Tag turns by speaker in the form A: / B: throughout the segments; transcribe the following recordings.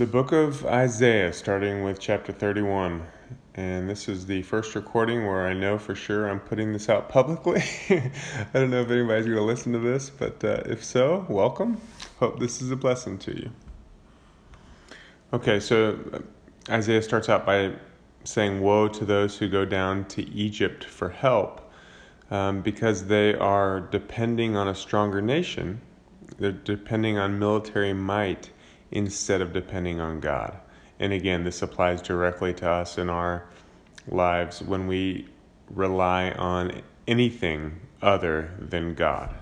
A: The book of Isaiah, starting with chapter 31. And this is the first recording where I know for sure I'm putting this out publicly. I don't know if anybody's going to listen to this, but uh, if so, welcome. Hope this is a blessing to you. Okay, so uh, Isaiah starts out by saying, Woe to those who go down to Egypt for help um, because they are depending on a stronger nation, they're depending on military might instead of depending on God. And again, this applies directly to us in our lives when we rely on anything other than God.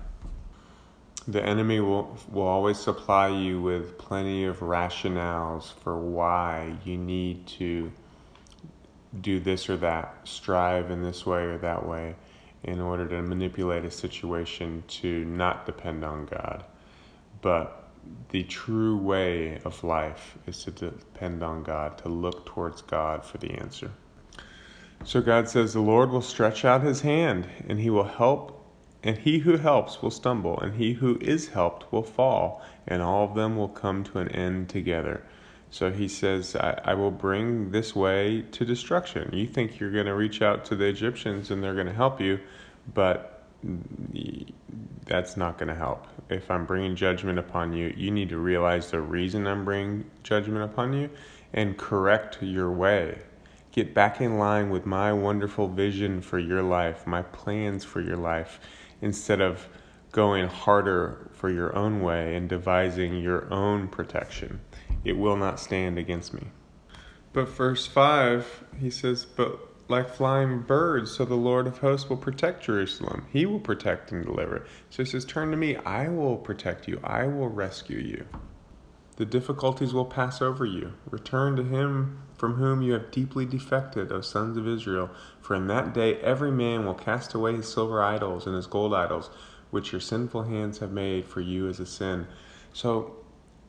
A: The enemy will, will always supply you with plenty of rationales for why you need to do this or that, strive in this way or that way, in order to manipulate a situation to not depend on God. But the true way of life is to depend on God, to look towards God for the answer. So God says, The Lord will stretch out his hand, and he will help, and he who helps will stumble, and he who is helped will fall, and all of them will come to an end together. So he says, I, I will bring this way to destruction. You think you're going to reach out to the Egyptians and they're going to help you, but that's not going to help. If I'm bringing judgment upon you, you need to realize the reason I'm bringing judgment upon you and correct your way. Get back in line with my wonderful vision for your life, my plans for your life, instead of going harder for your own way and devising your own protection. It will not stand against me. But verse 5, he says, But like flying birds, so the Lord of hosts will protect Jerusalem. He will protect and deliver. So he says, Turn to me, I will protect you, I will rescue you. The difficulties will pass over you. Return to him from whom you have deeply defected, O sons of Israel. For in that day every man will cast away his silver idols and his gold idols, which your sinful hands have made for you as a sin. So,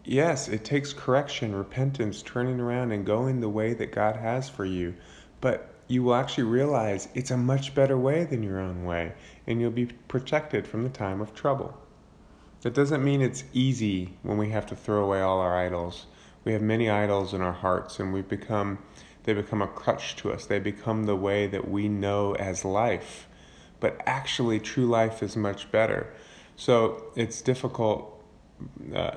A: yes, it takes correction, repentance, turning around, and going the way that God has for you. But you will actually realize it's a much better way than your own way, and you'll be protected from the time of trouble. That doesn't mean it's easy when we have to throw away all our idols. We have many idols in our hearts, and we become they become a crutch to us. They become the way that we know as life. But actually, true life is much better. So it's difficult. Uh,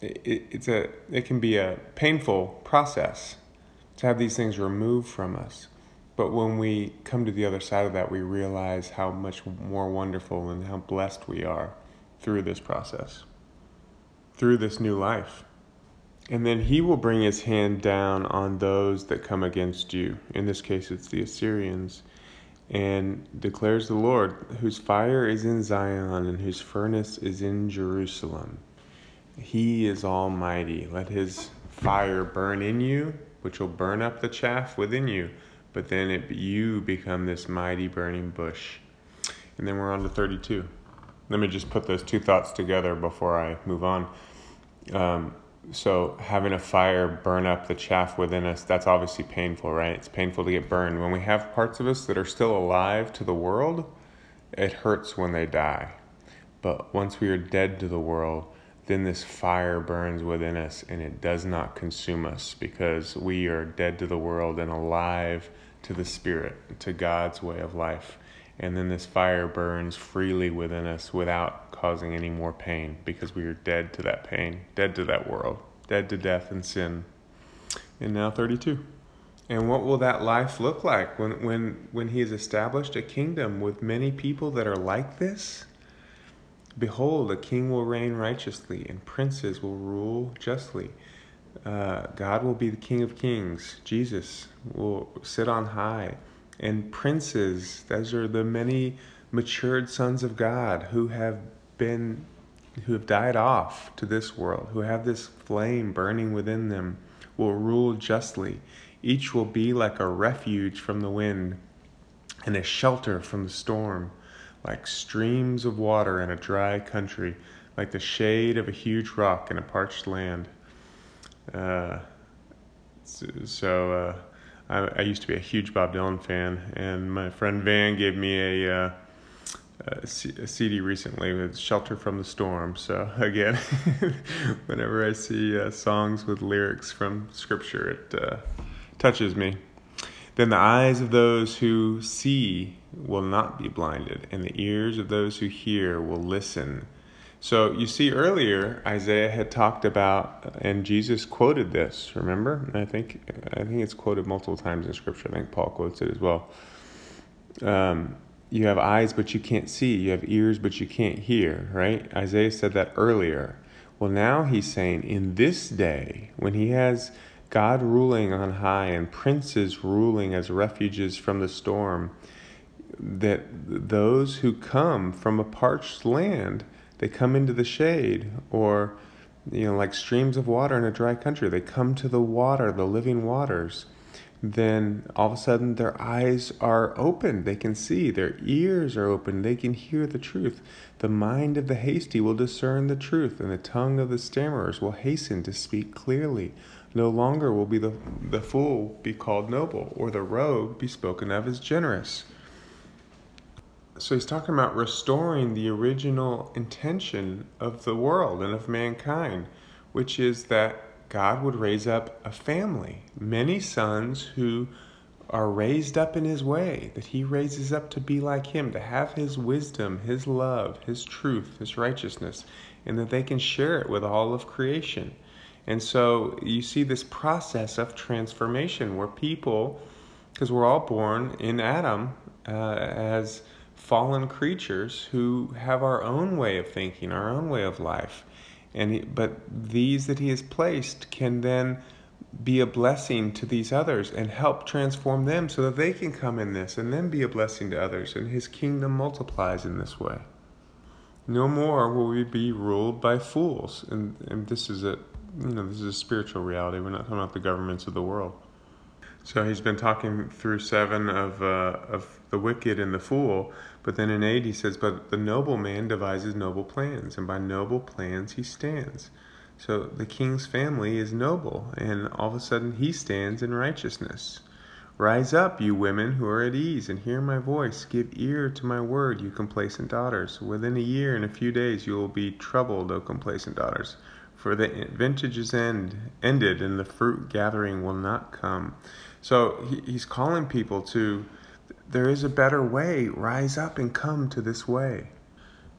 A: it, it's a it can be a painful process to have these things removed from us. But when we come to the other side of that, we realize how much more wonderful and how blessed we are through this process, through this new life. And then he will bring his hand down on those that come against you. In this case, it's the Assyrians. And declares the Lord, whose fire is in Zion and whose furnace is in Jerusalem. He is almighty. Let his fire burn in you, which will burn up the chaff within you but then it, you become this mighty burning bush. And then we're on to 32. Let me just put those two thoughts together before I move on. Um, so, having a fire burn up the chaff within us, that's obviously painful, right? It's painful to get burned. When we have parts of us that are still alive to the world, it hurts when they die. But once we are dead to the world, then this fire burns within us and it does not consume us because we are dead to the world and alive to the Spirit, to God's way of life. And then this fire burns freely within us without causing any more pain because we are dead to that pain, dead to that world, dead to death and sin. And now 32. And what will that life look like when, when, when he has established a kingdom with many people that are like this? Behold, a king will reign righteously, and princes will rule justly. Uh, God will be the King of Kings. Jesus will sit on high. And princes, those are the many matured sons of God who have been, who have died off to this world, who have this flame burning within them, will rule justly. Each will be like a refuge from the wind and a shelter from the storm like streams of water in a dry country, like the shade of a huge rock in a parched land. Uh, so uh, I, I, used to be a huge Bob Dylan fan, and my friend Van gave me a uh, a CD recently with "Shelter from the Storm." So again, whenever I see uh, songs with lyrics from Scripture, it uh, touches me. Then the eyes of those who see will not be blinded, and the ears of those who hear will listen. So you see, earlier Isaiah had talked about, and Jesus quoted this. Remember? I think I think it's quoted multiple times in Scripture. I think Paul quotes it as well. Um, you have eyes, but you can't see. You have ears, but you can't hear. Right? Isaiah said that earlier. Well, now he's saying, in this day, when he has God ruling on high and princes ruling as refuges from the storm, that those who come from a parched land they come into the shade or you know like streams of water in a dry country they come to the water the living waters then all of a sudden their eyes are open. They can see their ears are open. They can hear the truth. The mind of the hasty will discern the truth and the tongue of the stammerers will hasten to speak clearly. No longer will be the, the fool be called noble or the rogue be spoken of as generous so he's talking about restoring the original intention of the world and of mankind, which is that God would raise up a family, many sons who are raised up in his way, that he raises up to be like him, to have his wisdom, his love, his truth, his righteousness, and that they can share it with all of creation. And so you see this process of transformation where people, because we're all born in Adam uh, as fallen creatures who have our own way of thinking, our own way of life. And he, but these that he has placed can then be a blessing to these others and help transform them so that they can come in this and then be a blessing to others and his kingdom multiplies in this way. No more will we be ruled by fools. And, and this is a you know, this is a spiritual reality. We're not talking about the governments of the world. So he's been talking through seven of uh, of the wicked and the fool, but then in eight he says, "But the noble man devises noble plans, and by noble plans he stands." So the king's family is noble, and all of a sudden he stands in righteousness. Rise up, you women who are at ease, and hear my voice. Give ear to my word, you complacent daughters. Within a year and a few days you will be troubled, O complacent daughters for the vintage is end, ended and the fruit gathering will not come. So he, he's calling people to, there is a better way. Rise up and come to this way.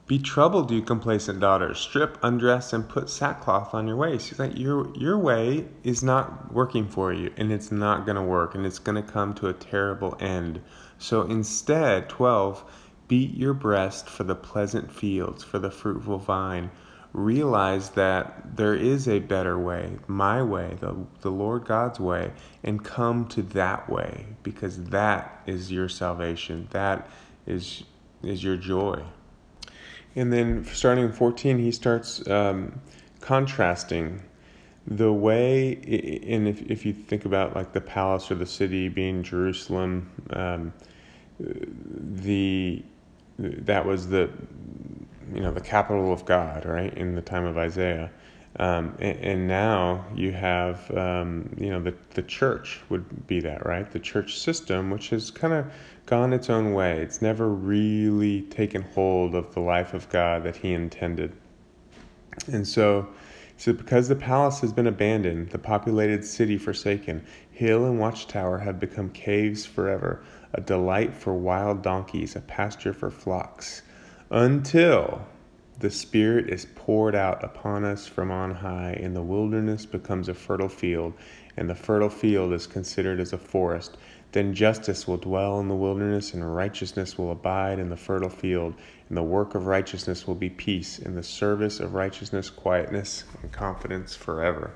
A: Be troubled, you complacent daughters. Strip, undress, and put sackcloth on your waist. Like, your, your way is not working for you, and it's not going to work, and it's going to come to a terrible end. So instead, 12, beat your breast for the pleasant fields, for the fruitful vine realize that there is a better way, my way, the, the Lord God's way, and come to that way because that is your salvation. That is, is your joy. And then starting 14, he starts um, contrasting the way, and if, if you think about like the palace or the city being Jerusalem, um, the that was the you know the capital of God, right? In the time of Isaiah, um, and, and, now you have um, you know the the church would be that, right? The church system, which has kind of gone its own way. It's never really taken hold of the life of God that He intended, and so. So, because the palace has been abandoned, the populated city forsaken, hill and watchtower have become caves forever, a delight for wild donkeys, a pasture for flocks until the Spirit is poured out upon us from on high, and the wilderness becomes a fertile field, and the fertile field is considered as a forest. Then justice will dwell in the wilderness, and righteousness will abide in the fertile field, and the work of righteousness will be peace, and the service of righteousness, quietness, and confidence forever.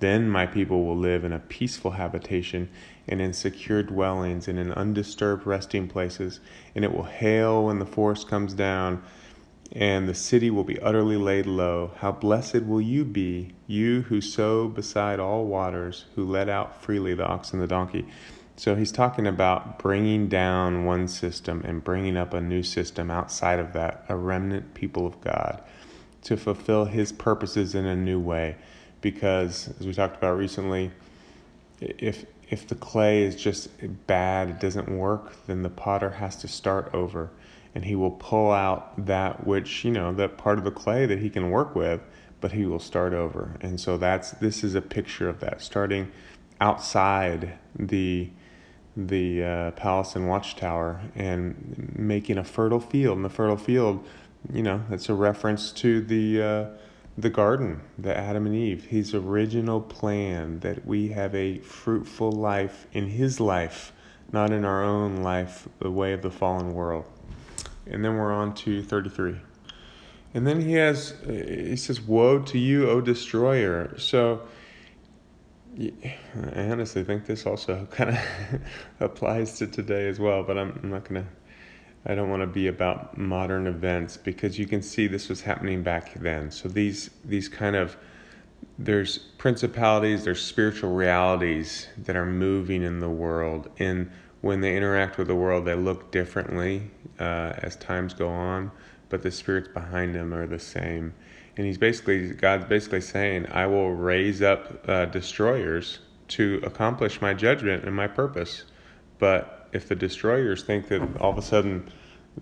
A: Then my people will live in a peaceful habitation and in secure dwellings and in undisturbed resting places, and it will hail when the forest comes down, and the city will be utterly laid low. How blessed will you be, you who sow beside all waters, who let out freely the ox and the donkey. So he's talking about bringing down one system and bringing up a new system outside of that, a remnant people of God, to fulfill his purposes in a new way because as we talked about recently, if if the clay is just bad, it doesn't work, then the potter has to start over. and he will pull out that which, you know, that part of the clay that he can work with, but he will start over. And so that's this is a picture of that starting outside the the uh, palace and watchtower and making a fertile field. And the fertile field, you know, that's a reference to the uh, the garden, the Adam and Eve. His original plan that we have a fruitful life in His life, not in our own life, the way of the fallen world. And then we're on to 33. And then he has, he says, Woe to you, O destroyer. So, I honestly think this also kind of applies to today as well, but I'm, I'm not going to, I don't want to be about modern events because you can see this was happening back then. So these, these kind of, there's principalities, there's spiritual realities that are moving in the world. And when they interact with the world, they look differently uh, as times go on, but the spirits behind them are the same and he's basically God's basically saying, "I will raise up uh, destroyers to accomplish my judgment and my purpose." But if the destroyers think that all of a sudden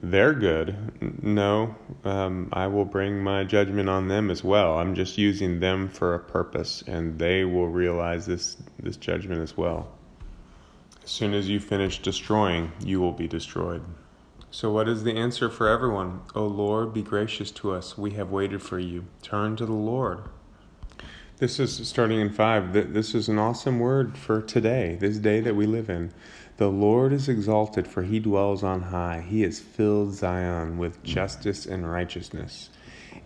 A: they're good, no, um, I will bring my judgment on them as well. I'm just using them for a purpose, and they will realize this this judgment as well. As soon as you finish destroying, you will be destroyed. So, what is the answer for everyone? O Lord, be gracious to us. We have waited for you. Turn to the Lord. This is starting in 5. This is an awesome word for today, this day that we live in. The Lord is exalted, for he dwells on high. He has filled Zion with justice and righteousness.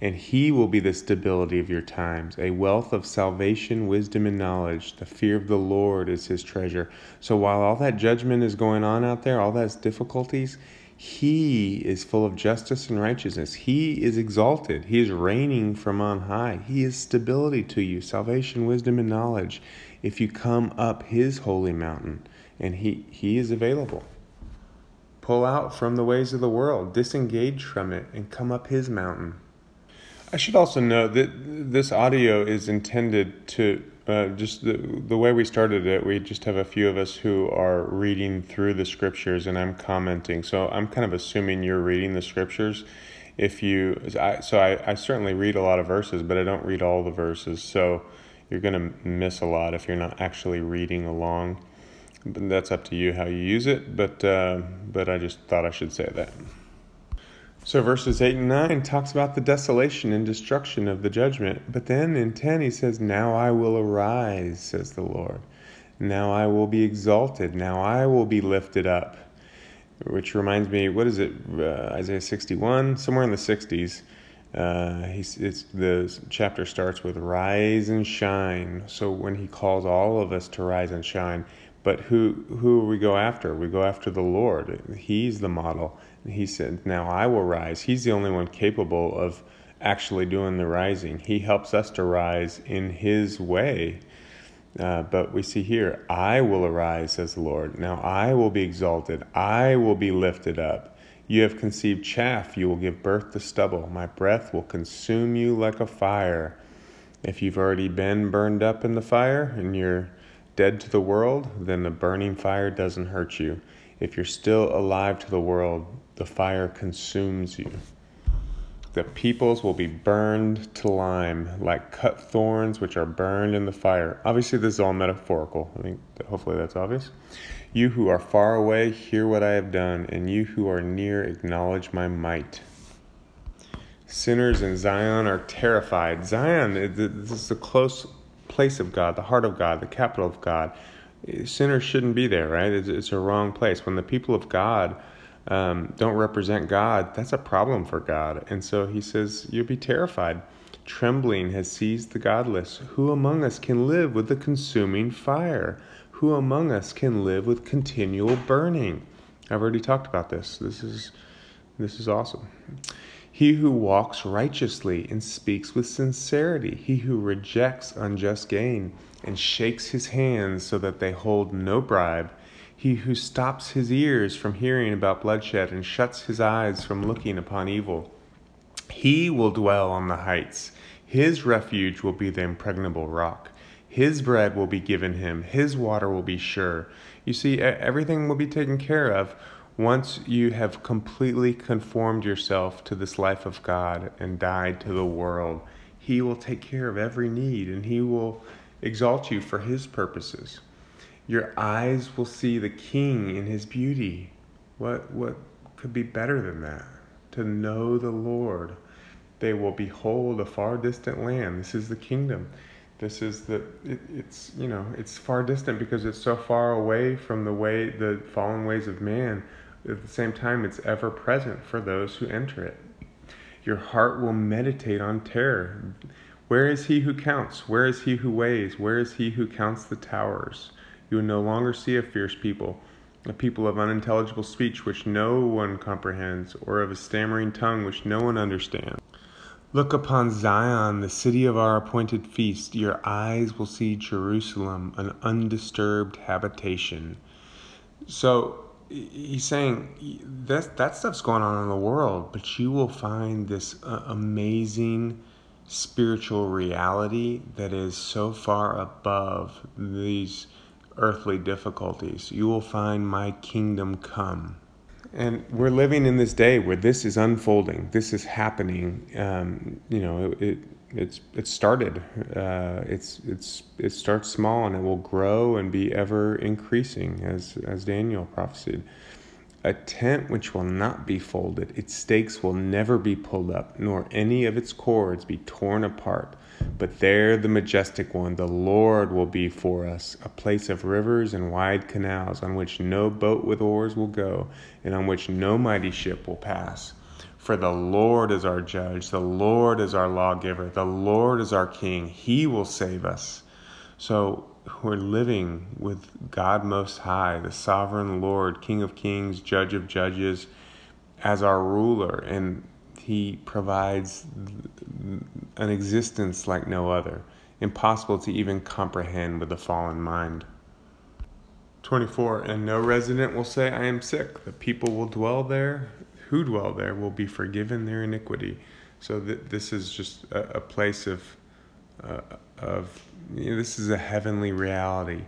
A: And he will be the stability of your times, a wealth of salvation, wisdom, and knowledge. The fear of the Lord is his treasure. So while all that judgment is going on out there, all those difficulties, he is full of justice and righteousness. He is exalted. He is reigning from on high. He is stability to you, salvation, wisdom, and knowledge. If you come up His holy mountain, and He, he is available. Pull out from the ways of the world, disengage from it, and come up His mountain. I should also note that this audio is intended to uh, just the, the way we started it, we just have a few of us who are reading through the scriptures and I'm commenting. So I'm kind of assuming you're reading the scriptures. If you, I, so I, I certainly read a lot of verses, but I don't read all the verses. So you're going to miss a lot if you're not actually reading along. That's up to you how you use it. But, uh, but I just thought I should say that. So verses 8 and 9 talks about the desolation and destruction of the judgment. But then in 10 he says, Now I will arise, says the Lord. Now I will be exalted. Now I will be lifted up. Which reminds me, what is it? Uh, Isaiah 61, somewhere in the 60s. Uh, he's, it's, the chapter starts with rise and shine. So when he calls all of us to rise and shine, but who who we go after? We go after the Lord. He's the model. He said, Now I will rise. He's the only one capable of actually doing the rising. He helps us to rise in His way. Uh, but we see here, I will arise, says the Lord. Now I will be exalted. I will be lifted up. You have conceived chaff. You will give birth to stubble. My breath will consume you like a fire. If you've already been burned up in the fire and you're dead to the world, then the burning fire doesn't hurt you. If you're still alive to the world, the fire consumes you. The peoples will be burned to lime, like cut thorns which are burned in the fire. Obviously, this is all metaphorical. I think hopefully that's obvious. You who are far away, hear what I have done, and you who are near, acknowledge my might. Sinners in Zion are terrified. Zion, this is the close place of God, the heart of God, the capital of God. Sinners shouldn't be there, right? It's, it's a wrong place. When the people of God um, don't represent God, that's a problem for God. And so he says, You'll be terrified. Trembling has seized the godless. Who among us can live with the consuming fire? Who among us can live with continual burning? I've already talked about this. This is this is awesome. He who walks righteously and speaks with sincerity, he who rejects unjust gain and shakes his hands so that they hold no bribe, he who stops his ears from hearing about bloodshed and shuts his eyes from looking upon evil. He will dwell on the heights. His refuge will be the impregnable rock. His bread will be given him. His water will be sure. You see, everything will be taken care of Once you have completely conformed yourself to this life of God and died to the world, He will take care of every need and He will exalt you for His purposes. Your eyes will see the King in His beauty. What, what could be better than that? To know the Lord. They will behold a far distant land. This is the kingdom. This is the it, it's you know it's far distant because it's so far away from the way the fallen ways of man at the same time, it's ever present for those who enter it. Your heart will meditate on terror. Where is he who counts? Where is he who weighs? Where is he who counts the towers? You will no longer see a fierce people, a people of unintelligible speech which no one comprehends, or of a stammering tongue which no one understands. Look upon Zion, the city of our appointed feast. Your eyes will see Jerusalem, an undisturbed habitation. So, he's saying that that stuff's going on in the world, but you will find this uh, amazing spiritual reality that is so far above these earthly difficulties. You will find my kingdom come. And we're living in this day where this is unfolding. This is happening. Um, you know, it, it it's it started. Uh, it's it's it starts small and it will grow and be ever increasing, as as Daniel prophesied. A tent which will not be folded, its stakes will never be pulled up, nor any of its cords be torn apart. But there the majestic one, the Lord, will be for us, a place of rivers and wide canals, on which no boat with oars will go, and on which no mighty ship will pass. For the Lord is our judge, the Lord is our lawgiver, the Lord is our king. He will save us. So we're living with God Most High, the sovereign Lord, King of kings, Judge of judges, as our ruler, and He provides an existence like no other, impossible to even comprehend with the fallen mind. 24 And no resident will say, I am sick. The people will dwell there who dwell there will be forgiven their iniquity. So th- this is just a, a place of, uh, of you know, this is a heavenly reality.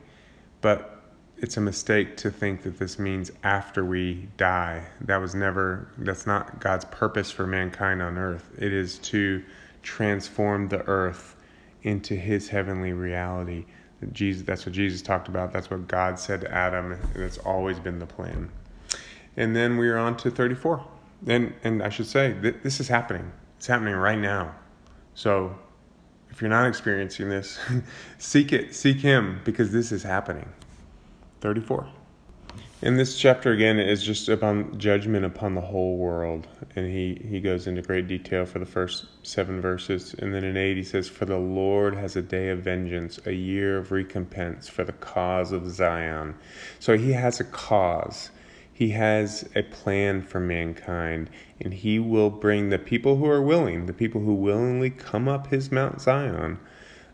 A: But it's a mistake to think that this means after we die. That was never, that's not God's purpose for mankind on earth. It is to transform the earth into his heavenly reality. Jesus, that's what Jesus talked about. That's what God said to Adam, and it's always been the plan. And then we are on to 34 and and I should say th- this is happening. It's happening right now. So if you're not experiencing this, seek it, seek Him because this is happening. 34. And this chapter again is just upon judgment upon the whole world, and he he goes into great detail for the first seven verses, and then in eight he says, "For the Lord has a day of vengeance, a year of recompense for the cause of Zion." So he has a cause he has a plan for mankind, and He will bring the people who are willing, the people who willingly come up His Mount Zion,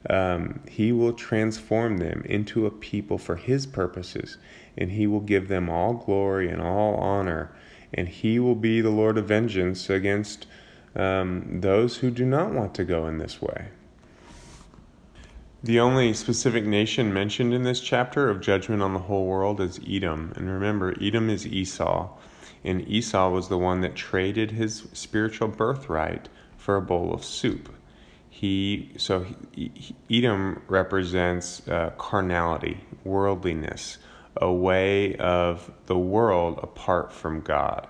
A: um, He will transform them into a people for His purposes, and He will give them all glory and all honor, and He will be the Lord of vengeance against um, those who do not want to go in this way. The only specific nation mentioned in this chapter of judgment on the whole world is Edom. And remember, Edom is Esau. And Esau was the one that traded his spiritual birthright for a bowl of soup. He so he, Edom represents uh, carnality, worldliness, a way of the world apart from God.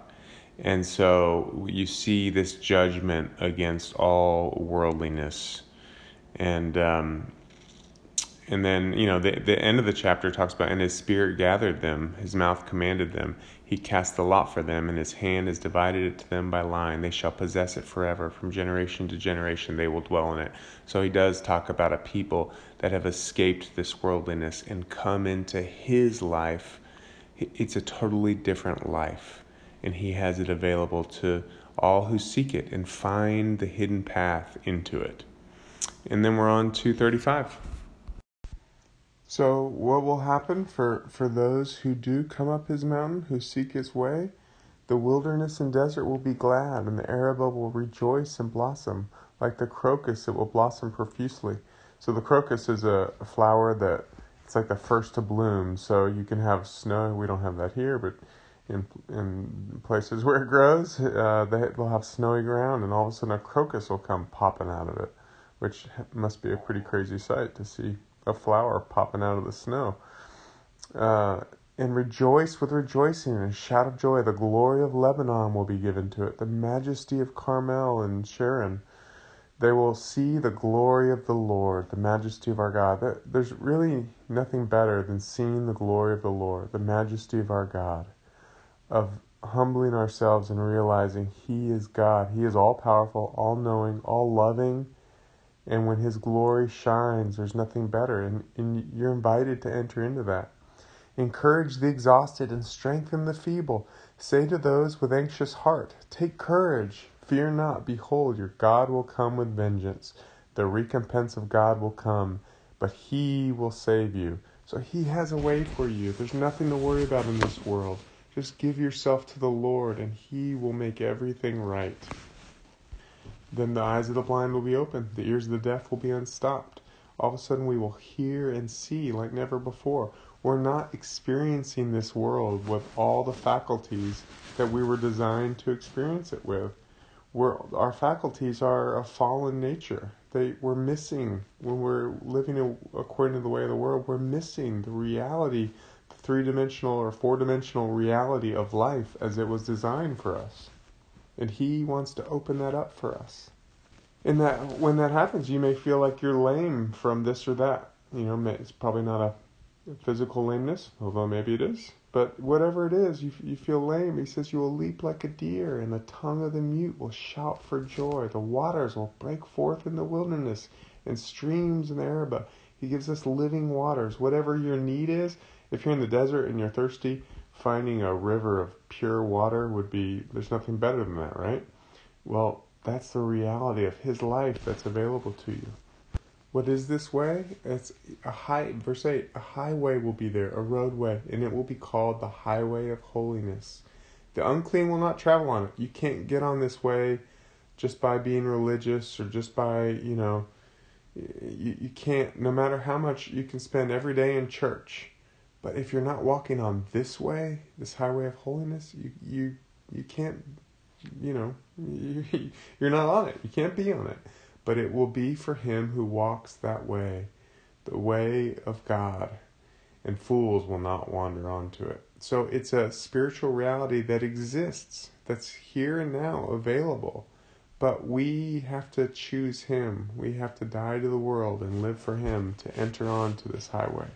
A: And so you see this judgment against all worldliness. And um, and then, you know, the, the end of the chapter talks about, and his spirit gathered them, his mouth commanded them. He cast the lot for them, and his hand has divided it to them by line. They shall possess it forever. From generation to generation, they will dwell in it. So he does talk about a people that have escaped this worldliness and come into his life. It's a totally different life, and he has it available to all who seek it and find the hidden path into it. And then we're on 235. So, what will happen for, for those who do come up his mountain, who seek his way? The wilderness and desert will be glad, and the Arabah will rejoice and blossom. Like the crocus, it will blossom profusely. So, the crocus is a, flower that it's like the first to bloom. So, you can have snow. We don't have that here, but in in places where it grows, uh, they, they'll have snowy ground, and all of a sudden a crocus will come popping out of it, which must be a pretty crazy sight to see a flower popping out of the snow. Uh, and rejoice with rejoicing and shout of joy. The glory of Lebanon will be given to it, the majesty of Carmel and Sharon. They will see the glory of the Lord, the majesty of our God. There's really nothing better than seeing the glory of the Lord, the majesty of our God, of humbling ourselves and realizing He is God. He is all powerful, all knowing, all loving. And when His glory shines, there's nothing better. And, and you're invited to enter into that. Encourage the exhausted and strengthen the feeble. Say to those with anxious heart, Take courage, fear not. Behold, your God will come with vengeance. The recompense of God will come, but He will save you. So He has a way for you. There's nothing to worry about in this world. Just give yourself to the Lord, and He will make everything right. Then the eyes of the blind will be opened, the ears of the deaf will be unstopped. All of a sudden, we will hear and see like never before we're not experiencing this world with all the faculties that we were designed to experience it with. We're, our faculties are a fallen nature. They, we're missing, when we're living according to the way of the world, we're missing the reality, the three dimensional or four dimensional reality of life as it was designed for us. And He wants to open that up for us. And that when that happens, you may feel like you're lame from this or that. You know, it's probably not a physical lameness, although maybe it is. But whatever it is, you, you feel lame. He says, You will leap like a deer, and the tongue of the mute will shout for joy. The waters will break forth in the wilderness, and streams in the Arabah. He gives us living waters. Whatever your need is, if you're in the desert and you're thirsty, finding a river of pure water would be, there's nothing better than that, right? Well, that's the reality of His life that's available to you. What is this way? It's a high verse 8, a highway will be there, a roadway, and it will be called the highway of holiness. The unclean will not travel on it. You can't get on this way just by being religious or just by, you know, you, you can't no matter how much you can spend every day in church. But if you're not walking on this way, this highway of holiness, you you you can't you know, you, you're not on it. You can't be on it but it will be for him who walks that way, the way of God, and fools will not wander onto it. So it's a spiritual reality that exists, that's here and now available. But we have to choose Him. We have to die to the world and live for Him to enter onto this highway.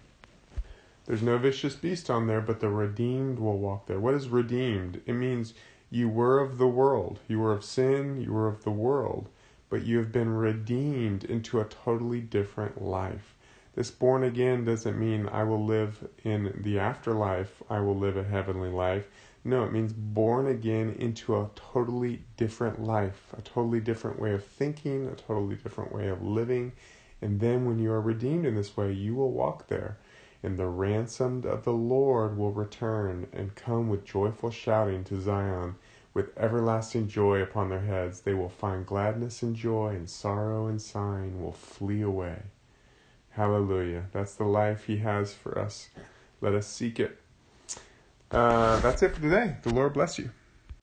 A: There's no vicious beast on there, but the redeemed will walk there. What is redeemed? It means you were of the world. You were of sin, you were of the world but you have been redeemed into a totally different life. This born again doesn't mean I will live in the afterlife, I will live a heavenly life. No, it means born again into a totally different life, a totally different way of thinking, a totally different way of living. And then when you are redeemed in this way, you will walk there. And the ransomed of the Lord will return and come with joyful shouting to Zion with everlasting joy upon their heads. They will find gladness and joy, and sorrow and sighing will flee away. Hallelujah. That's the life He has for us. Let us seek it. Uh, that's it for today. The Lord bless you.